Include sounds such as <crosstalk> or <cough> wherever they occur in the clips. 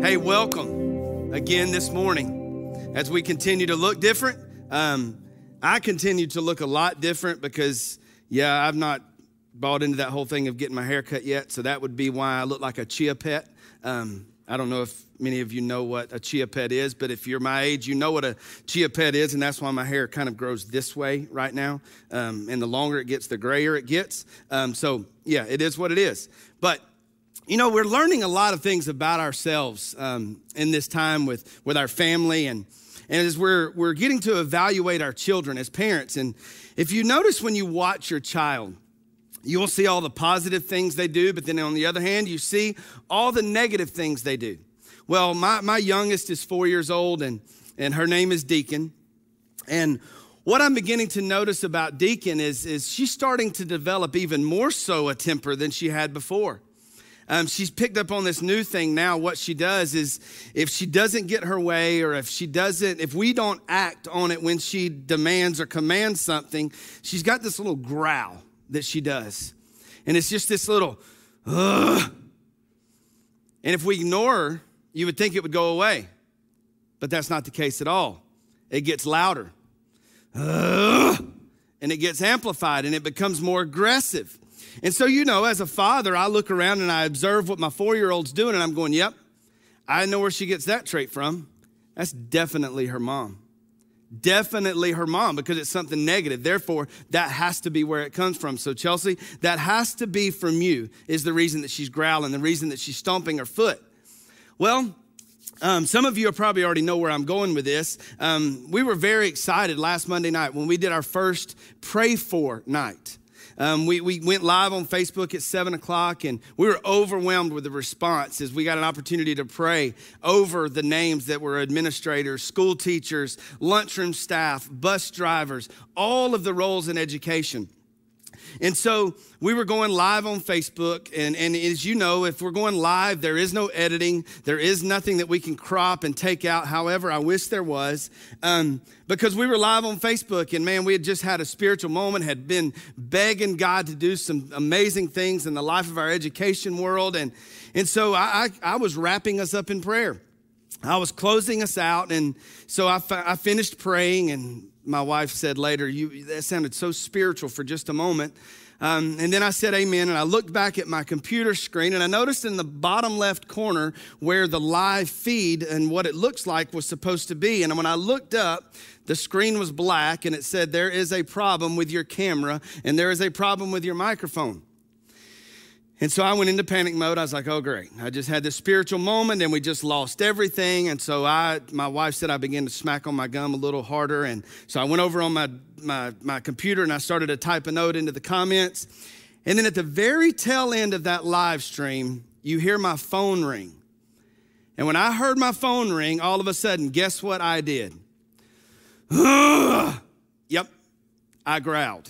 Hey, welcome again this morning as we continue to look different. Um, I continue to look a lot different because, yeah, I've not bought into that whole thing of getting my hair cut yet, so that would be why I look like a chia pet. Um, I don't know if many of you know what a chia pet is, but if you're my age, you know what a chia pet is, and that's why my hair kind of grows this way right now. Um, and the longer it gets, the grayer it gets. Um, so, yeah, it is what it is. But you know, we're learning a lot of things about ourselves um, in this time with, with our family and, and as we're, we're getting to evaluate our children as parents. And if you notice when you watch your child, you will see all the positive things they do, but then on the other hand, you see all the negative things they do. Well, my, my youngest is four years old, and, and her name is Deacon. And what I'm beginning to notice about Deacon is, is she's starting to develop even more so a temper than she had before. Um, she's picked up on this new thing now. What she does is if she doesn't get her way, or if she doesn't, if we don't act on it when she demands or commands something, she's got this little growl that she does. And it's just this little, Ugh. and if we ignore her, you would think it would go away. But that's not the case at all. It gets louder. Ugh. And it gets amplified and it becomes more aggressive. And so, you know, as a father, I look around and I observe what my four year old's doing, and I'm going, yep, I know where she gets that trait from. That's definitely her mom. Definitely her mom because it's something negative. Therefore, that has to be where it comes from. So, Chelsea, that has to be from you, is the reason that she's growling, the reason that she's stomping her foot. Well, um, some of you probably already know where I'm going with this. Um, we were very excited last Monday night when we did our first Pray For night. Um, we, we went live on Facebook at 7 o'clock and we were overwhelmed with the response as we got an opportunity to pray over the names that were administrators, school teachers, lunchroom staff, bus drivers, all of the roles in education. And so we were going live on Facebook. And, and as you know, if we're going live, there is no editing, there is nothing that we can crop and take out. However, I wish there was. Um, because we were live on Facebook, and man, we had just had a spiritual moment, had been begging God to do some amazing things in the life of our education world. And, and so I, I, I was wrapping us up in prayer. I was closing us out, and so I, I finished praying, and my wife said later, you, that sounded so spiritual for just a moment. Um, and then I said amen, and I looked back at my computer screen, and I noticed in the bottom left corner where the live feed and what it looks like was supposed to be. And when I looked up, the screen was black, and it said, There is a problem with your camera, and there is a problem with your microphone. And so I went into panic mode. I was like, oh, great. I just had this spiritual moment and we just lost everything. And so I, my wife said I began to smack on my gum a little harder. And so I went over on my, my, my computer and I started to type a note into the comments. And then at the very tail end of that live stream, you hear my phone ring. And when I heard my phone ring, all of a sudden, guess what I did? <sighs> yep, I growled.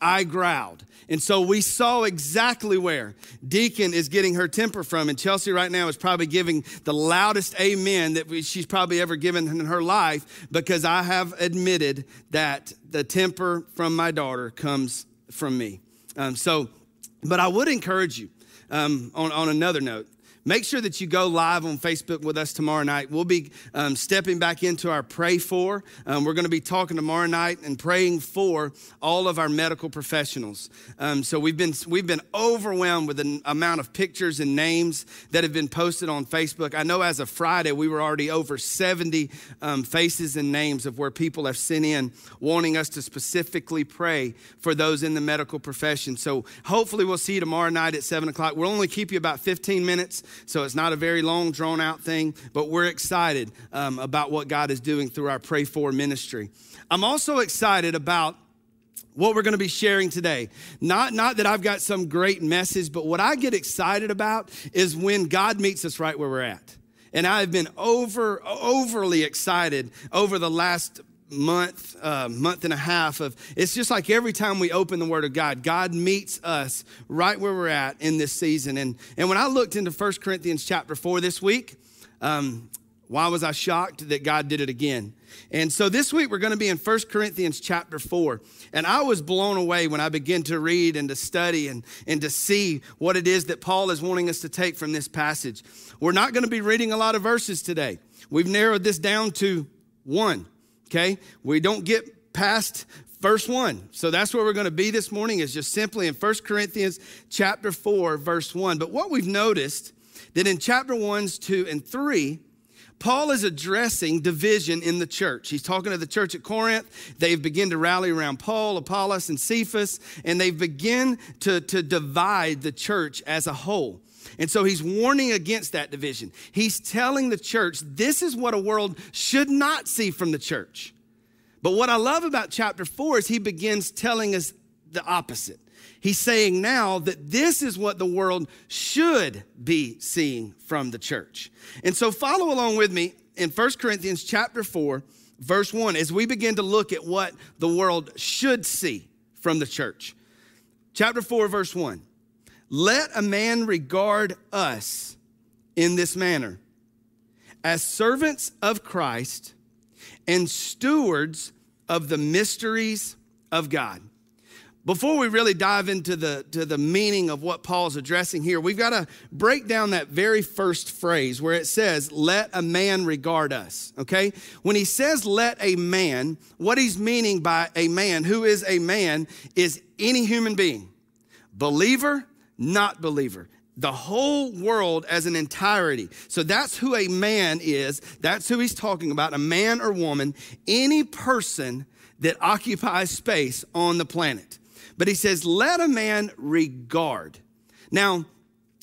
I growled. And so we saw exactly where Deacon is getting her temper from. And Chelsea right now is probably giving the loudest amen that she's probably ever given in her life because I have admitted that the temper from my daughter comes from me. Um, so, but I would encourage you um, on, on another note Make sure that you go live on Facebook with us tomorrow night. We'll be um, stepping back into our pray for. Um, we're going to be talking tomorrow night and praying for all of our medical professionals. Um, so we've been we've been overwhelmed with the amount of pictures and names that have been posted on Facebook. I know as of Friday we were already over 70 um, faces and names of where people have sent in wanting us to specifically pray for those in the medical profession. So hopefully we'll see you tomorrow night at seven o'clock. We'll only keep you about 15 minutes so it's not a very long, drawn out thing, but we're excited um, about what God is doing through our Pray For ministry. I'm also excited about what we're going to be sharing today. Not, not that I've got some great message, but what I get excited about is when God meets us right where we're at. And I've been over, overly excited over the last month, uh, month and a half of it's just like every time we open the Word of God, God meets us right where we're at in this season. And, and when I looked into 1 Corinthians chapter 4 this week, um, Why was I shocked that God did it again? And so this week we're going to be in 1 Corinthians chapter 4. And I was blown away when I began to read and to study and, and to see what it is that Paul is wanting us to take from this passage. We're not going to be reading a lot of verses today. We've narrowed this down to one, okay? We don't get past verse 1. So that's where we're going to be this morning is just simply in 1 Corinthians chapter 4 verse 1. But what we've noticed that in chapter 1s, 2 and 3 Paul is addressing division in the church. He's talking to the church at Corinth. They've begun to rally around Paul, Apollos, and Cephas, and they've begun to, to divide the church as a whole. And so he's warning against that division. He's telling the church this is what a world should not see from the church. But what I love about chapter four is he begins telling us the opposite. He's saying now that this is what the world should be seeing from the church. And so follow along with me in 1 Corinthians chapter 4, verse 1, as we begin to look at what the world should see from the church. Chapter 4, verse 1. Let a man regard us in this manner as servants of Christ and stewards of the mysteries of God. Before we really dive into the, to the meaning of what Paul's addressing here, we've got to break down that very first phrase where it says, let a man regard us. Okay? When he says, let a man, what he's meaning by a man, who is a man, is any human being, believer, not believer the whole world as an entirety. So that's who a man is. That's who he's talking about a man or woman, any person that occupies space on the planet. But he says, let a man regard. Now,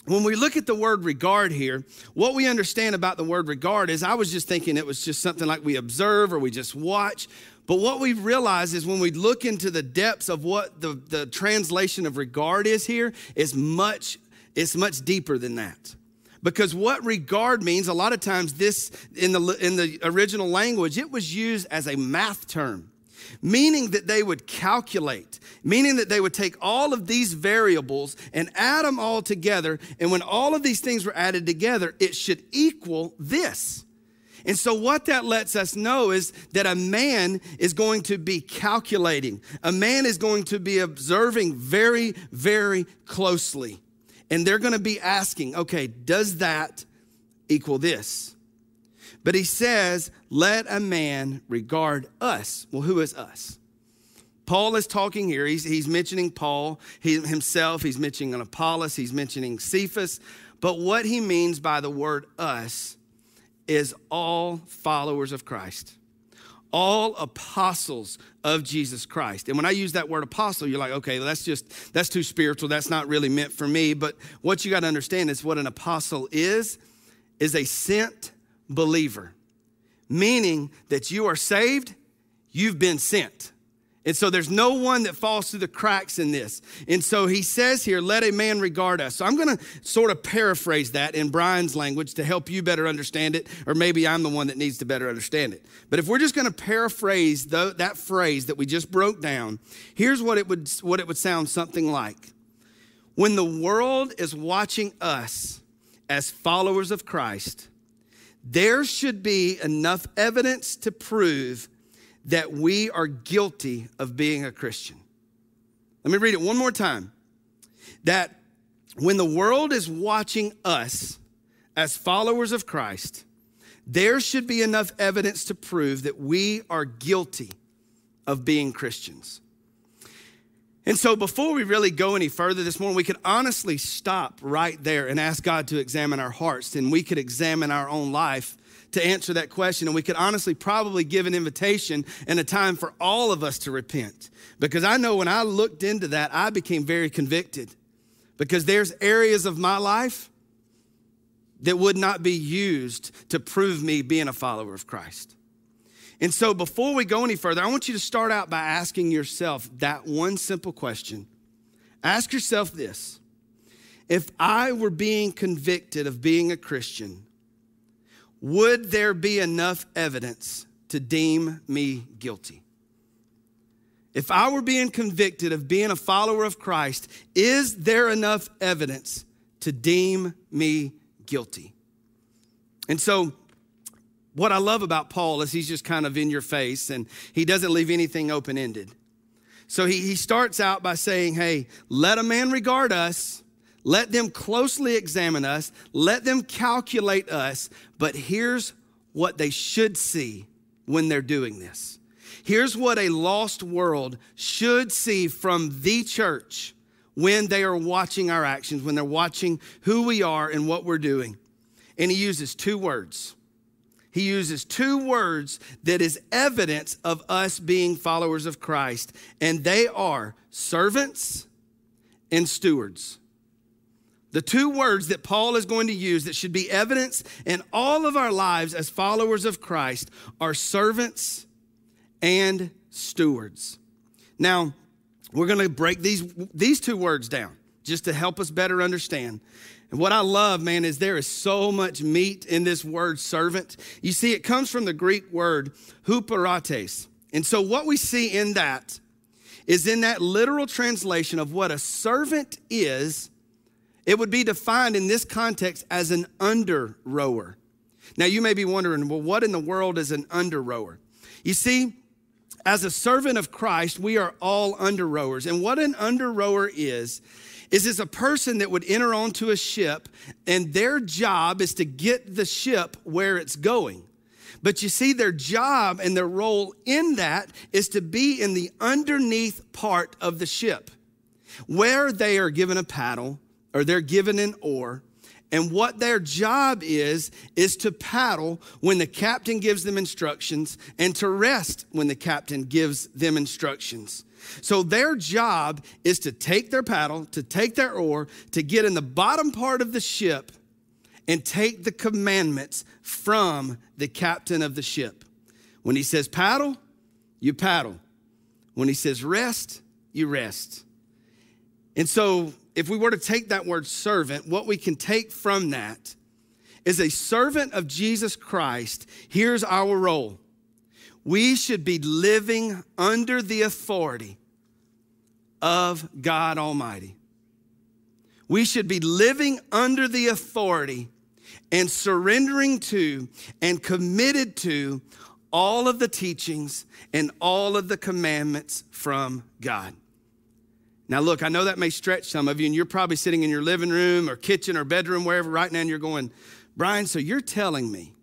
when we look at the word regard here, what we understand about the word regard is I was just thinking it was just something like we observe or we just watch. But what we realize is when we look into the depths of what the, the translation of regard is here, is much, it's much deeper than that. Because what regard means, a lot of times this in the in the original language, it was used as a math term meaning that they would calculate, meaning that they would take all of these variables and add them all together. And when all of these things were added together, it should equal this. And so, what that lets us know is that a man is going to be calculating, a man is going to be observing very, very closely. And they're going to be asking, okay, does that equal this? But he says, let a man regard us. Well, who is us? Paul is talking here. He's, he's mentioning Paul he, himself. He's mentioning Apollos. He's mentioning Cephas. But what he means by the word us is all followers of Christ, all apostles of Jesus Christ. And when I use that word apostle, you're like, okay, that's just, that's too spiritual. That's not really meant for me. But what you got to understand is what an apostle is, is a sent believer, meaning that you are saved, you've been sent. And so there's no one that falls through the cracks in this. And so he says here, let a man regard us. So I'm going to sort of paraphrase that in Brian's language to help you better understand it, or maybe I'm the one that needs to better understand it. But if we're just going to paraphrase the, that phrase that we just broke down, here's what it would what it would sound something like. When the world is watching us as followers of Christ, there should be enough evidence to prove that we are guilty of being a Christian. Let me read it one more time. That when the world is watching us as followers of Christ, there should be enough evidence to prove that we are guilty of being Christians. And so, before we really go any further this morning, we could honestly stop right there and ask God to examine our hearts, and we could examine our own life to answer that question. And we could honestly probably give an invitation and a time for all of us to repent. Because I know when I looked into that, I became very convicted. Because there's areas of my life that would not be used to prove me being a follower of Christ. And so, before we go any further, I want you to start out by asking yourself that one simple question. Ask yourself this If I were being convicted of being a Christian, would there be enough evidence to deem me guilty? If I were being convicted of being a follower of Christ, is there enough evidence to deem me guilty? And so, what I love about Paul is he's just kind of in your face and he doesn't leave anything open ended. So he, he starts out by saying, Hey, let a man regard us, let them closely examine us, let them calculate us, but here's what they should see when they're doing this. Here's what a lost world should see from the church when they are watching our actions, when they're watching who we are and what we're doing. And he uses two words. He uses two words that is evidence of us being followers of Christ, and they are servants and stewards. The two words that Paul is going to use that should be evidence in all of our lives as followers of Christ are servants and stewards. Now, we're going to break these, these two words down just to help us better understand. And what I love, man, is there is so much meat in this word servant. You see, it comes from the Greek word huperetes. And so, what we see in that is in that literal translation of what a servant is, it would be defined in this context as an under rower. Now, you may be wondering, well, what in the world is an under rower? You see, as a servant of Christ, we are all under rowers. And what an under rower is, is it's a person that would enter onto a ship and their job is to get the ship where it's going. But you see, their job and their role in that is to be in the underneath part of the ship where they are given a paddle or they're given an oar and what their job is, is to paddle when the captain gives them instructions and to rest when the captain gives them instructions. So their job is to take their paddle, to take their oar, to get in the bottom part of the ship and take the commandments from the captain of the ship. When he says paddle, you paddle. When he says rest, you rest. And so if we were to take that word servant, what we can take from that is a servant of Jesus Christ. Here's our role we should be living under the authority of God Almighty. We should be living under the authority and surrendering to and committed to all of the teachings and all of the commandments from God. Now, look, I know that may stretch some of you, and you're probably sitting in your living room or kitchen or bedroom, wherever right now, and you're going, Brian, so you're telling me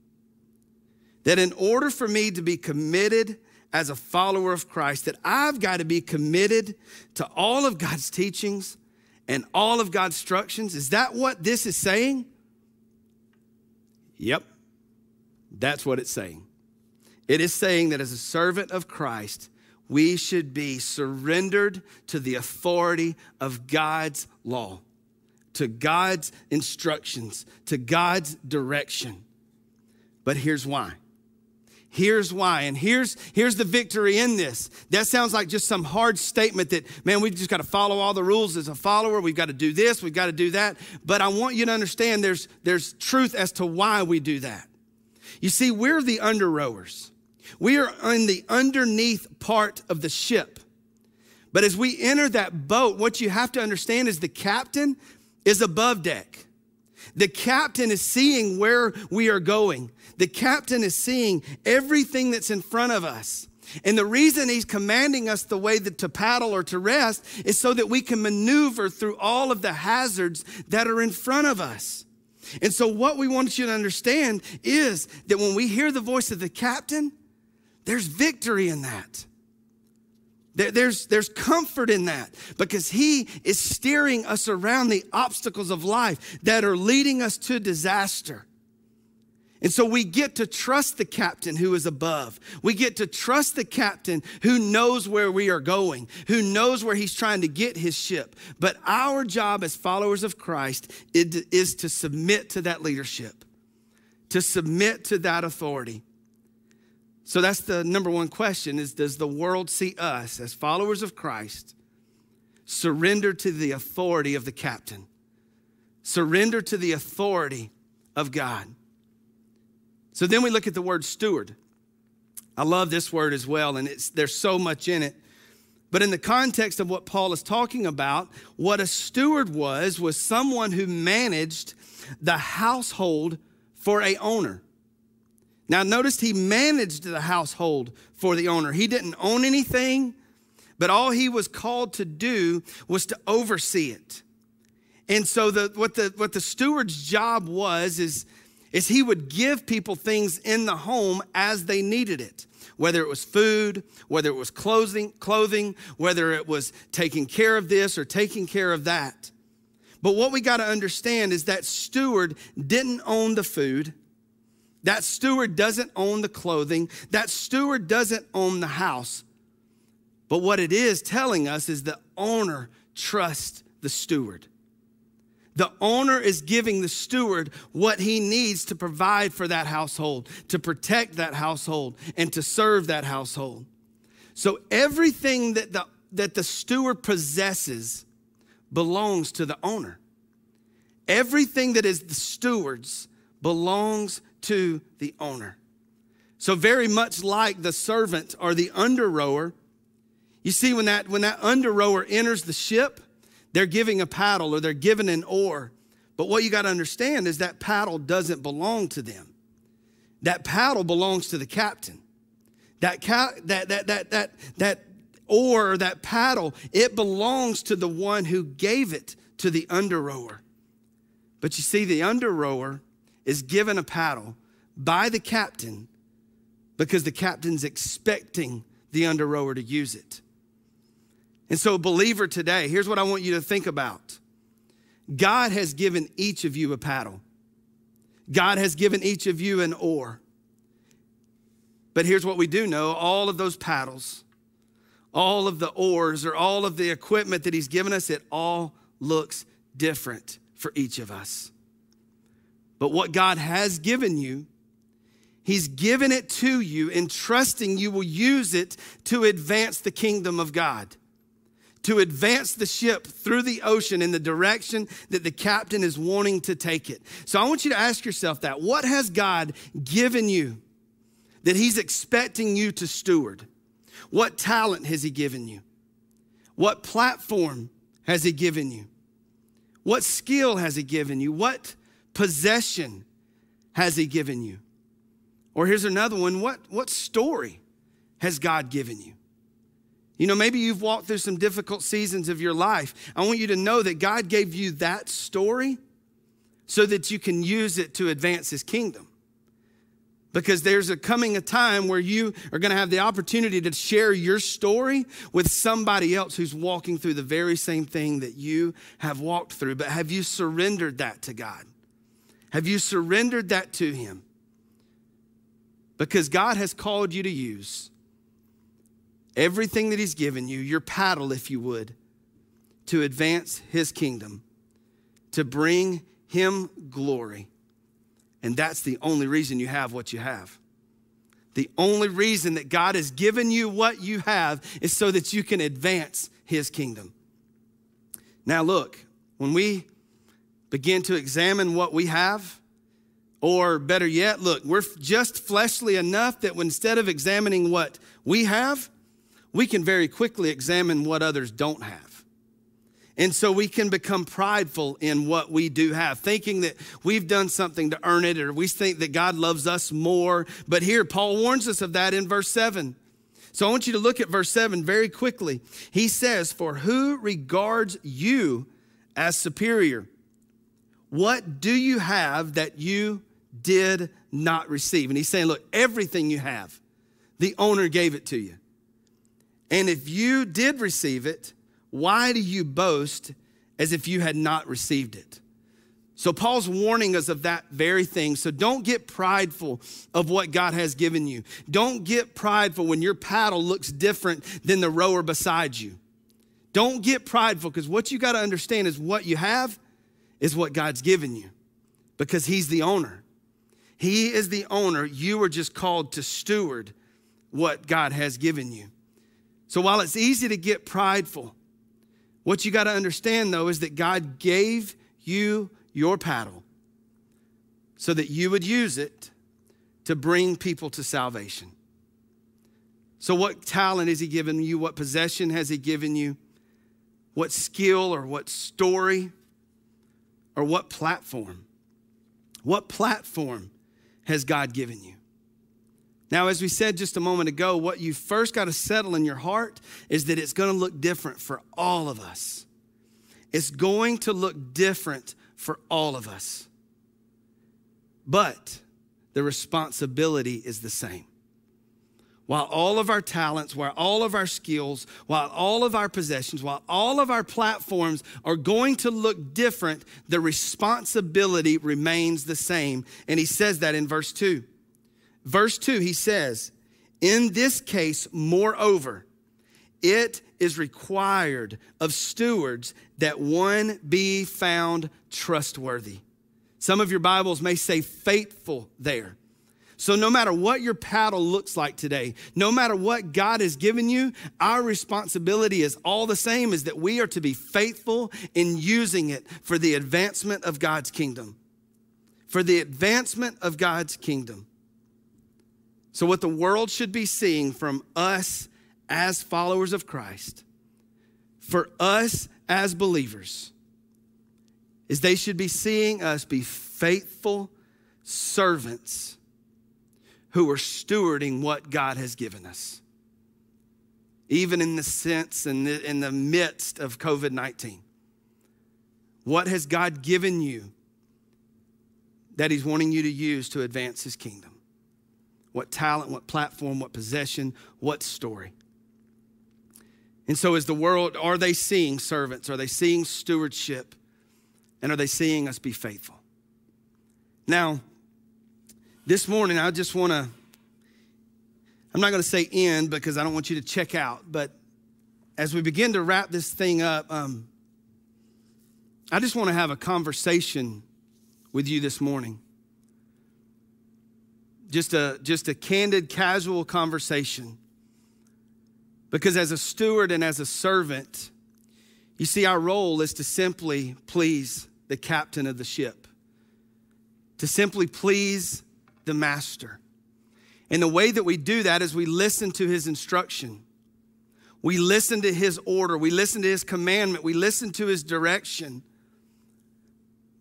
that in order for me to be committed as a follower of Christ, that I've got to be committed to all of God's teachings and all of God's instructions? Is that what this is saying? Yep, that's what it's saying. It is saying that as a servant of Christ, we should be surrendered to the authority of God's law, to God's instructions, to God's direction. But here's why. Here's why. And here's, here's the victory in this. That sounds like just some hard statement that, man, we've just got to follow all the rules as a follower. We've got to do this, we've got to do that. But I want you to understand there's, there's truth as to why we do that. You see, we're the under rowers. We are in the underneath part of the ship. But as we enter that boat, what you have to understand is the captain is above deck. The captain is seeing where we are going. The captain is seeing everything that's in front of us. And the reason he's commanding us the way that to paddle or to rest is so that we can maneuver through all of the hazards that are in front of us. And so, what we want you to understand is that when we hear the voice of the captain, there's victory in that. There's, there's comfort in that because he is steering us around the obstacles of life that are leading us to disaster. And so we get to trust the captain who is above. We get to trust the captain who knows where we are going, who knows where he's trying to get his ship. But our job as followers of Christ is to submit to that leadership, to submit to that authority. So that's the number one question is does the world see us as followers of Christ surrender to the authority of the captain? Surrender to the authority of God. So then we look at the word steward. I love this word as well, and there's so much in it. But in the context of what Paul is talking about, what a steward was, was someone who managed the household for a owner. Now, notice he managed the household for the owner. He didn't own anything, but all he was called to do was to oversee it. And so, the, what, the, what the steward's job was is, is he would give people things in the home as they needed it whether it was food, whether it was clothing, clothing, whether it was taking care of this or taking care of that. But what we got to understand is that steward didn't own the food. That steward doesn't own the clothing. That steward doesn't own the house. But what it is telling us is the owner trusts the steward. The owner is giving the steward what he needs to provide for that household, to protect that household, and to serve that household. So everything that the, that the steward possesses belongs to the owner. Everything that is the steward's belongs to the owner. So very much like the servant or the under rower, you see when that when that under rower enters the ship, they're giving a paddle or they're given an oar. But what you got to understand is that paddle doesn't belong to them. That paddle belongs to the captain. That ca- that that that that that oar, that paddle, it belongs to the one who gave it to the under rower. But you see, the under rower is given a paddle by the captain because the captain's expecting the under rower to use it. And so, believer today, here's what I want you to think about God has given each of you a paddle, God has given each of you an oar. But here's what we do know all of those paddles, all of the oars, or all of the equipment that He's given us, it all looks different for each of us. But what God has given you, He's given it to you, entrusting you will use it to advance the kingdom of God, to advance the ship through the ocean in the direction that the captain is wanting to take it. So I want you to ask yourself that. What has God given you that He's expecting you to steward? What talent has He given you? What platform has He given you? What skill has He given you? What possession has He given you? Or here's another one what, what story has God given you? You know, maybe you've walked through some difficult seasons of your life. I want you to know that God gave you that story so that you can use it to advance His kingdom because there's a coming a time where you are going to have the opportunity to share your story with somebody else who's walking through the very same thing that you have walked through but have you surrendered that to God have you surrendered that to him because God has called you to use everything that he's given you your paddle if you would to advance his kingdom to bring him glory and that's the only reason you have what you have. The only reason that God has given you what you have is so that you can advance His kingdom. Now, look, when we begin to examine what we have, or better yet, look, we're just fleshly enough that instead of examining what we have, we can very quickly examine what others don't have. And so we can become prideful in what we do have, thinking that we've done something to earn it, or we think that God loves us more. But here, Paul warns us of that in verse 7. So I want you to look at verse 7 very quickly. He says, For who regards you as superior? What do you have that you did not receive? And he's saying, Look, everything you have, the owner gave it to you. And if you did receive it, why do you boast as if you had not received it? So, Paul's warning us of that very thing. So, don't get prideful of what God has given you. Don't get prideful when your paddle looks different than the rower beside you. Don't get prideful because what you got to understand is what you have is what God's given you because He's the owner. He is the owner. You are just called to steward what God has given you. So, while it's easy to get prideful, what you got to understand, though, is that God gave you your paddle so that you would use it to bring people to salvation. So, what talent has He given you? What possession has He given you? What skill or what story or what platform? What platform has God given you? Now, as we said just a moment ago, what you first got to settle in your heart is that it's going to look different for all of us. It's going to look different for all of us. But the responsibility is the same. While all of our talents, while all of our skills, while all of our possessions, while all of our platforms are going to look different, the responsibility remains the same. And he says that in verse 2. Verse 2, he says, In this case, moreover, it is required of stewards that one be found trustworthy. Some of your Bibles may say faithful there. So, no matter what your paddle looks like today, no matter what God has given you, our responsibility is all the same is that we are to be faithful in using it for the advancement of God's kingdom. For the advancement of God's kingdom. So, what the world should be seeing from us as followers of Christ, for us as believers, is they should be seeing us be faithful servants who are stewarding what God has given us. Even in the sense and in, in the midst of COVID 19. What has God given you that He's wanting you to use to advance His kingdom? What talent, what platform, what possession, what story? And so, is the world, are they seeing servants? Are they seeing stewardship? And are they seeing us be faithful? Now, this morning, I just want to, I'm not going to say end because I don't want you to check out, but as we begin to wrap this thing up, um, I just want to have a conversation with you this morning. Just a, just a candid, casual conversation. Because as a steward and as a servant, you see, our role is to simply please the captain of the ship, to simply please the master. And the way that we do that is we listen to his instruction. We listen to his order. We listen to his commandment. We listen to his direction.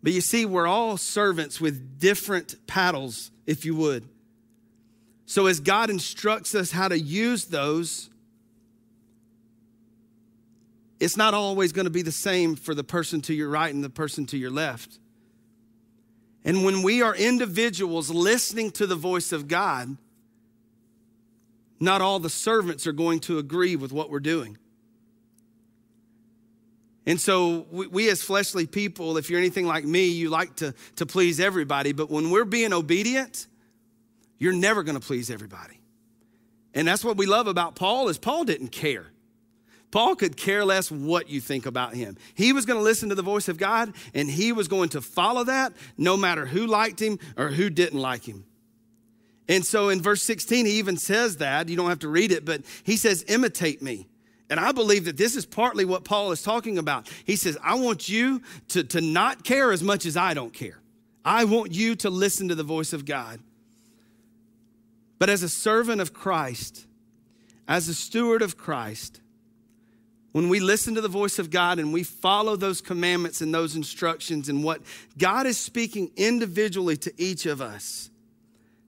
But you see, we're all servants with different paddles, if you would. So as God instructs us how to use those, it's not always going to be the same for the person to your right and the person to your left. And when we are individuals listening to the voice of God, not all the servants are going to agree with what we're doing. And so, we, we, as fleshly people, if you're anything like me, you like to, to please everybody. But when we're being obedient, you're never going to please everybody. And that's what we love about Paul is Paul didn't care. Paul could care less what you think about him. He was going to listen to the voice of God and he was going to follow that no matter who liked him or who didn't like him. And so in verse 16, he even says that. You don't have to read it, but he says, imitate me. And I believe that this is partly what Paul is talking about. He says, I want you to, to not care as much as I don't care. I want you to listen to the voice of God. But as a servant of Christ, as a steward of Christ, when we listen to the voice of God and we follow those commandments and those instructions and what God is speaking individually to each of us,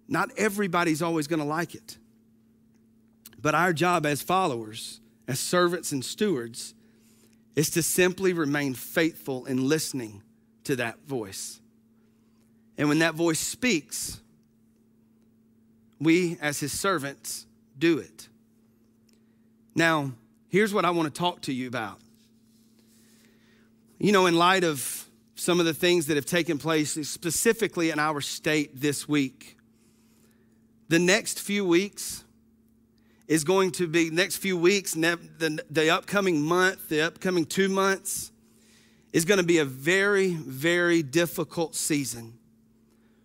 not everybody's always going to like it. But our job as followers, as servants and stewards, is to simply remain faithful in listening to that voice. And when that voice speaks, we as his servants do it. Now, Here's what I want to talk to you about. You know, in light of some of the things that have taken place, specifically in our state this week, the next few weeks is going to be, next few weeks, the, the upcoming month, the upcoming two months, is going to be a very, very difficult season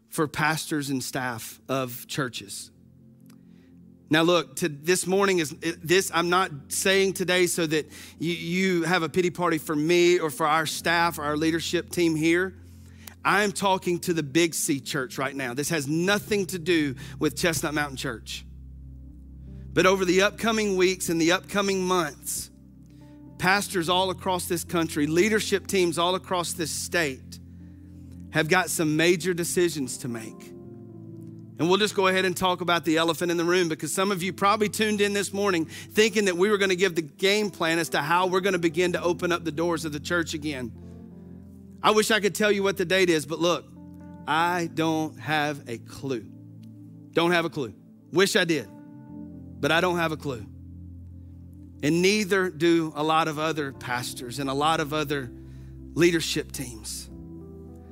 for pastors and staff of churches. Now, look, to this morning is this. I'm not saying today so that you, you have a pity party for me or for our staff or our leadership team here. I'm talking to the Big C church right now. This has nothing to do with Chestnut Mountain Church. But over the upcoming weeks and the upcoming months, pastors all across this country, leadership teams all across this state have got some major decisions to make. And we'll just go ahead and talk about the elephant in the room because some of you probably tuned in this morning thinking that we were going to give the game plan as to how we're going to begin to open up the doors of the church again. I wish I could tell you what the date is, but look, I don't have a clue. Don't have a clue. Wish I did, but I don't have a clue. And neither do a lot of other pastors and a lot of other leadership teams.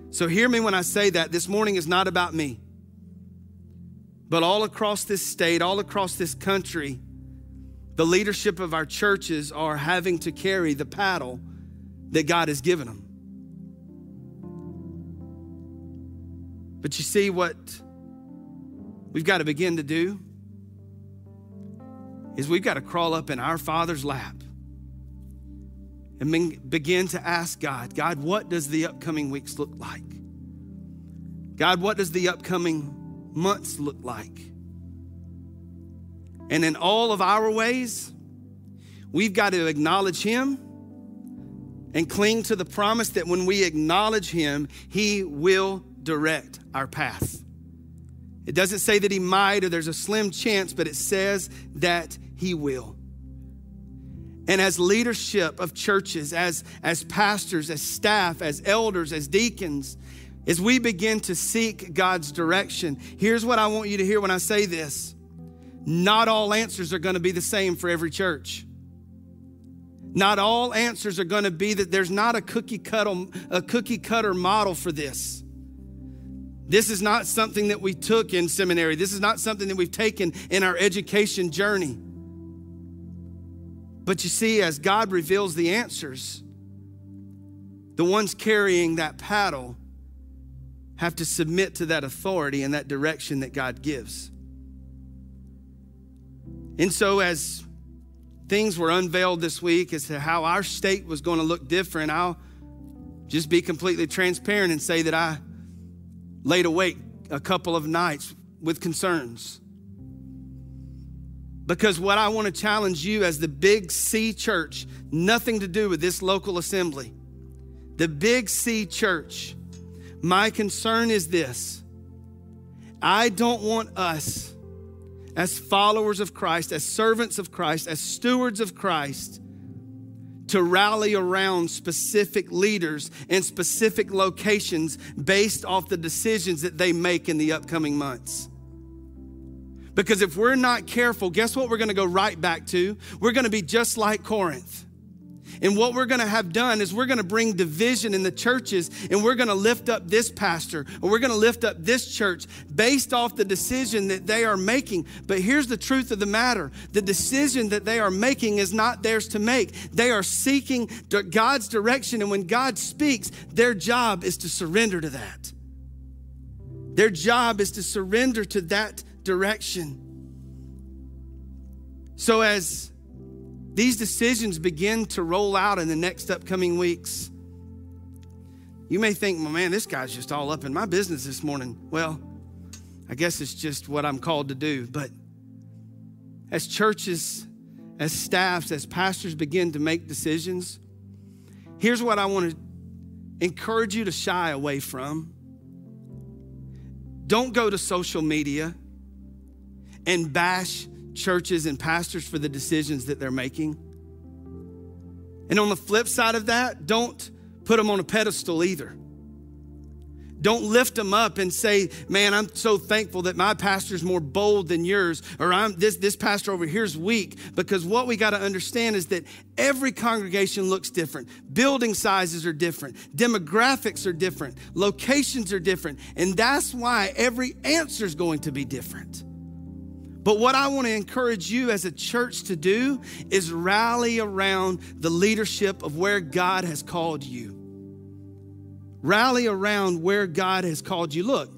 So hear me when I say that. This morning is not about me. But all across this state, all across this country, the leadership of our churches are having to carry the paddle that God has given them. But you see what we've got to begin to do is we've got to crawl up in our Father's lap and begin to ask God, God, what does the upcoming weeks look like? God, what does the upcoming months look like. And in all of our ways, we've got to acknowledge Him and cling to the promise that when we acknowledge Him, He will direct our path. It doesn't say that He might or there's a slim chance, but it says that He will. And as leadership of churches, as, as pastors, as staff, as elders, as deacons, as we begin to seek God's direction, here's what I want you to hear when I say this. Not all answers are going to be the same for every church. Not all answers are going to be that there's not a cookie cutter, a cookie cutter model for this. This is not something that we took in seminary. This is not something that we've taken in our education journey. But you see, as God reveals the answers, the ones carrying that paddle have to submit to that authority and that direction that God gives. And so, as things were unveiled this week as to how our state was going to look different, I'll just be completely transparent and say that I laid awake a couple of nights with concerns. Because what I want to challenge you as the Big C church, nothing to do with this local assembly, the Big C church my concern is this I don't want us, as followers of Christ, as servants of Christ, as stewards of Christ, to rally around specific leaders in specific locations based off the decisions that they make in the upcoming months. Because if we're not careful, guess what we're going to go right back to? We're going to be just like Corinth. And what we're going to have done is we're going to bring division in the churches and we're going to lift up this pastor or we're going to lift up this church based off the decision that they are making. But here's the truth of the matter the decision that they are making is not theirs to make. They are seeking God's direction. And when God speaks, their job is to surrender to that. Their job is to surrender to that direction. So, as these decisions begin to roll out in the next upcoming weeks. You may think, well, man, this guy's just all up in my business this morning. Well, I guess it's just what I'm called to do. But as churches, as staffs, as pastors begin to make decisions, here's what I want to encourage you to shy away from. Don't go to social media and bash churches and pastors for the decisions that they're making. And on the flip side of that, don't put them on a pedestal either. Don't lift them up and say, "Man, I'm so thankful that my pastor's more bold than yours," or "I'm this this pastor over here's weak." Because what we got to understand is that every congregation looks different. Building sizes are different. Demographics are different. Locations are different, and that's why every answer is going to be different. But what I want to encourage you as a church to do is rally around the leadership of where God has called you. Rally around where God has called you. Look,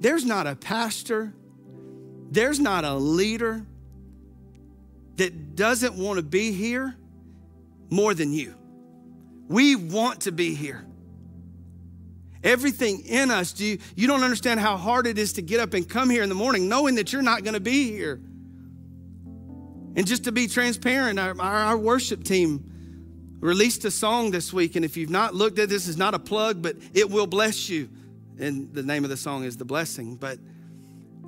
there's not a pastor, there's not a leader that doesn't want to be here more than you. We want to be here. Everything in us, do you, you don't understand how hard it is to get up and come here in the morning knowing that you're not going to be here. And just to be transparent, our, our, worship team released a song this week. And if you've not looked at this, is not a plug, but it will bless you. And the name of the song is The Blessing. But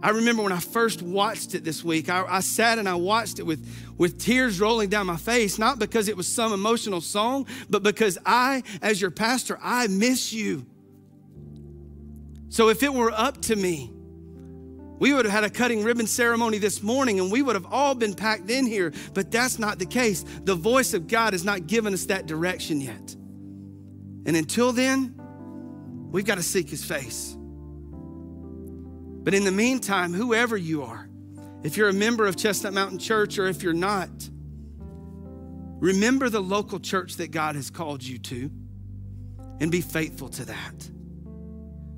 I remember when I first watched it this week, I, I, sat and I watched it with, with tears rolling down my face, not because it was some emotional song, but because I, as your pastor, I miss you. So if it were up to me, we would have had a cutting ribbon ceremony this morning and we would have all been packed in here, but that's not the case. The voice of God has not given us that direction yet. And until then, we've got to seek his face. But in the meantime, whoever you are, if you're a member of Chestnut Mountain Church or if you're not, remember the local church that God has called you to and be faithful to that.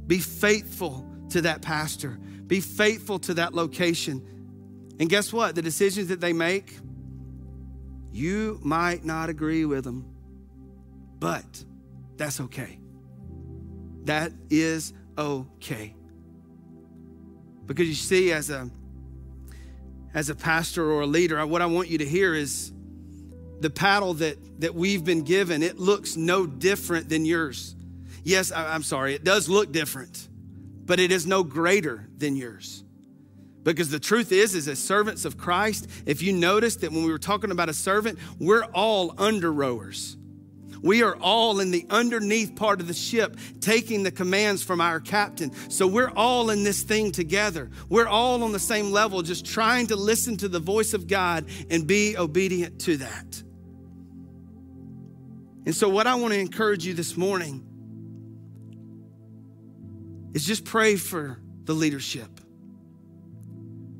Be faithful to that pastor. Be faithful to that location. And guess what? The decisions that they make, you might not agree with them, but that's okay. That is okay. Because you see, as a as a pastor or a leader, what I want you to hear is the paddle that that we've been given. It looks no different than yours. Yes, I, I'm sorry, it does look different, but it is no greater than yours. Because the truth is, is as servants of Christ, if you notice that when we were talking about a servant, we're all under rowers. We are all in the underneath part of the ship taking the commands from our captain. So we're all in this thing together. We're all on the same level, just trying to listen to the voice of God and be obedient to that. And so, what I want to encourage you this morning is just pray for the leadership.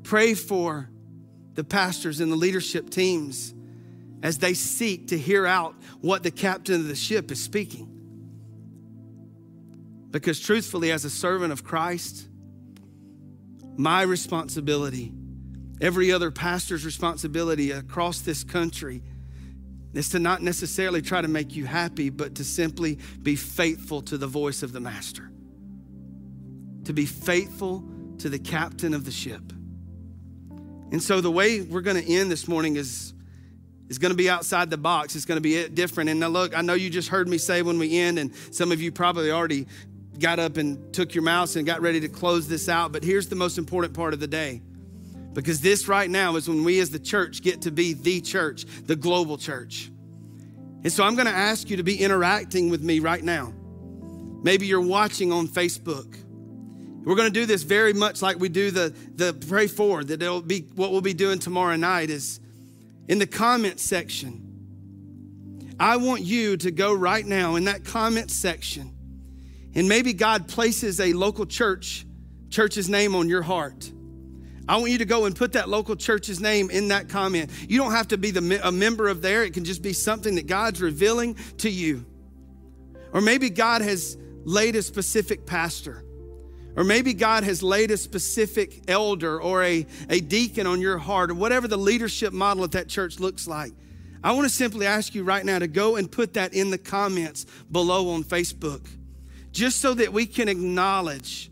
Pray for the pastors and the leadership teams as they seek to hear out what the captain of the ship is speaking. Because truthfully, as a servant of Christ, my responsibility, every other pastor's responsibility across this country, is to not necessarily try to make you happy, but to simply be faithful to the voice of the master, to be faithful to the captain of the ship. And so, the way we're going to end this morning is it's going to be outside the box. It's going to be different. And now, look, I know you just heard me say when we end, and some of you probably already got up and took your mouse and got ready to close this out. But here's the most important part of the day. Because this right now is when we as the church get to be the church, the global church. And so I'm going to ask you to be interacting with me right now. Maybe you're watching on Facebook. We're going to do this very much like we do the, the pray for, that it'll be what we'll be doing tomorrow night is in the comment section. I want you to go right now in that comment section. And maybe God places a local church, church's name on your heart. I want you to go and put that local church's name in that comment. You don't have to be the, a member of there, it can just be something that God's revealing to you. Or maybe God has laid a specific pastor or maybe God has laid a specific elder or a, a deacon on your heart, or whatever the leadership model at that church looks like. I want to simply ask you right now to go and put that in the comments below on Facebook, just so that we can acknowledge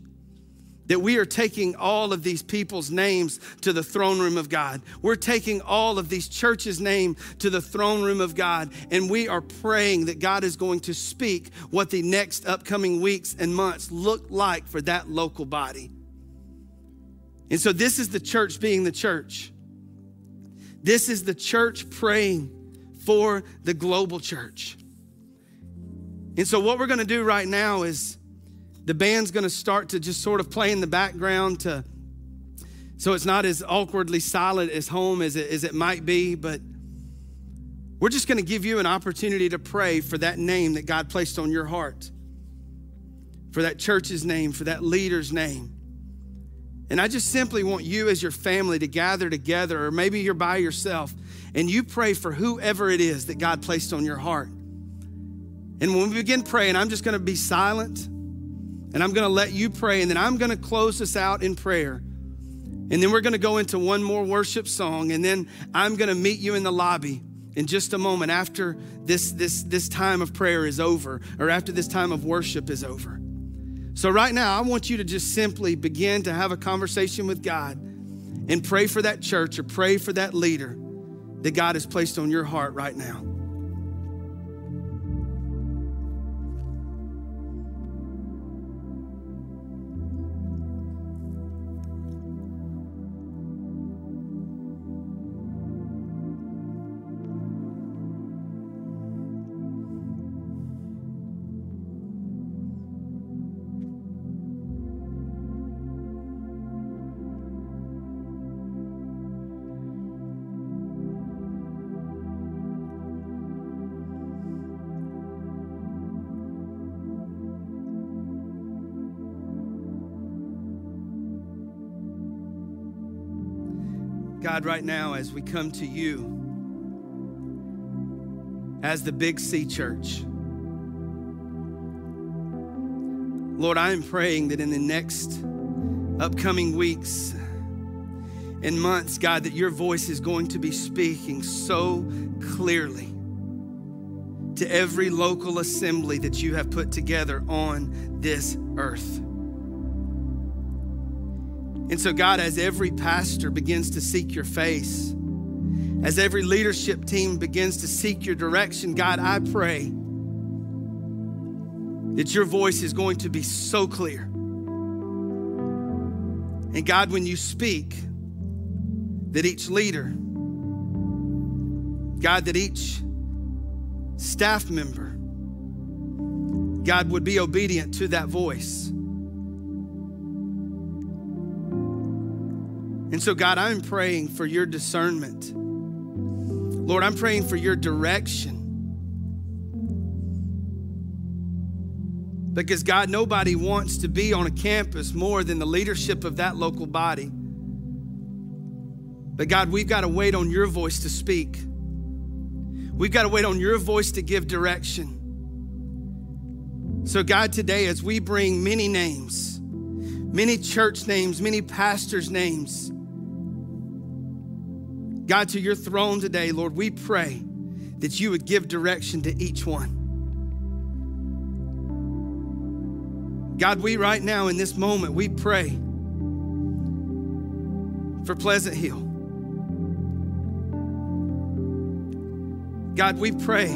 that we are taking all of these people's names to the throne room of God. We're taking all of these churches' name to the throne room of God, and we are praying that God is going to speak what the next upcoming weeks and months look like for that local body. And so, this is the church being the church. This is the church praying for the global church. And so, what we're going to do right now is the band's going to start to just sort of play in the background to so it's not as awkwardly silent as home as it, as it might be but we're just going to give you an opportunity to pray for that name that god placed on your heart for that church's name for that leader's name. And i just simply want you as your family to gather together or maybe you're by yourself and you pray for whoever it is that god placed on your heart. And when we begin praying i'm just going to be silent and I'm going to let you pray, and then I'm going to close this out in prayer. And then we're going to go into one more worship song, and then I'm going to meet you in the lobby in just a moment after this, this, this time of prayer is over, or after this time of worship is over. So, right now, I want you to just simply begin to have a conversation with God and pray for that church or pray for that leader that God has placed on your heart right now. God, right now, as we come to you as the Big C Church, Lord, I am praying that in the next upcoming weeks and months, God, that your voice is going to be speaking so clearly to every local assembly that you have put together on this earth. And so, God, as every pastor begins to seek your face, as every leadership team begins to seek your direction, God, I pray that your voice is going to be so clear. And God, when you speak, that each leader, God, that each staff member, God would be obedient to that voice. And so, God, I'm praying for your discernment. Lord, I'm praying for your direction. Because, God, nobody wants to be on a campus more than the leadership of that local body. But, God, we've got to wait on your voice to speak. We've got to wait on your voice to give direction. So, God, today, as we bring many names, many church names, many pastors' names, God, to your throne today, Lord, we pray that you would give direction to each one. God, we right now in this moment, we pray for Pleasant Hill. God, we pray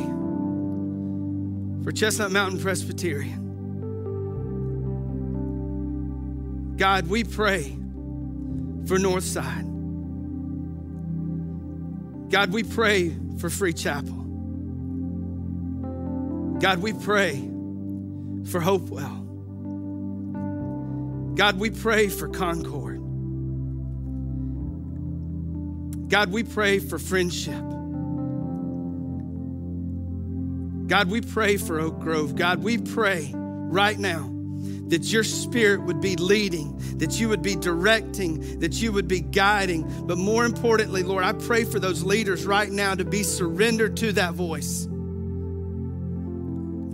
for Chestnut Mountain Presbyterian. God, we pray for Northside. God, we pray for Free Chapel. God, we pray for Hopewell. God, we pray for Concord. God, we pray for friendship. God, we pray for Oak Grove. God, we pray right now that your spirit would be leading, that you would be directing, that you would be guiding. But more importantly, Lord, I pray for those leaders right now to be surrendered to that voice.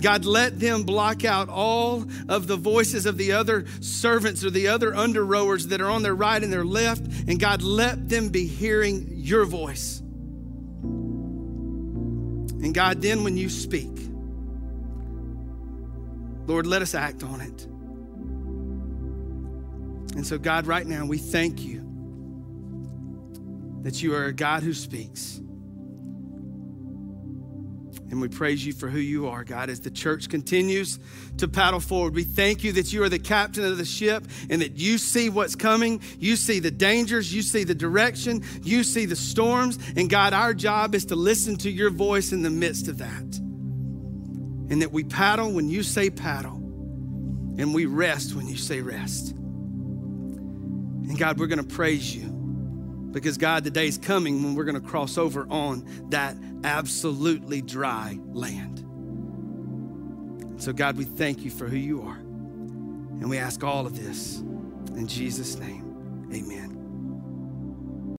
God, let them block out all of the voices of the other servants or the other under rowers that are on their right and their left. And God, let them be hearing your voice. And God, then when you speak, Lord, let us act on it. And so, God, right now, we thank you that you are a God who speaks. And we praise you for who you are, God, as the church continues to paddle forward. We thank you that you are the captain of the ship and that you see what's coming. You see the dangers, you see the direction, you see the storms. And God, our job is to listen to your voice in the midst of that. And that we paddle when you say paddle, and we rest when you say rest. And God, we're going to praise you because God, the day is coming when we're going to cross over on that absolutely dry land. So, God, we thank you for who you are. And we ask all of this in Jesus' name. Amen.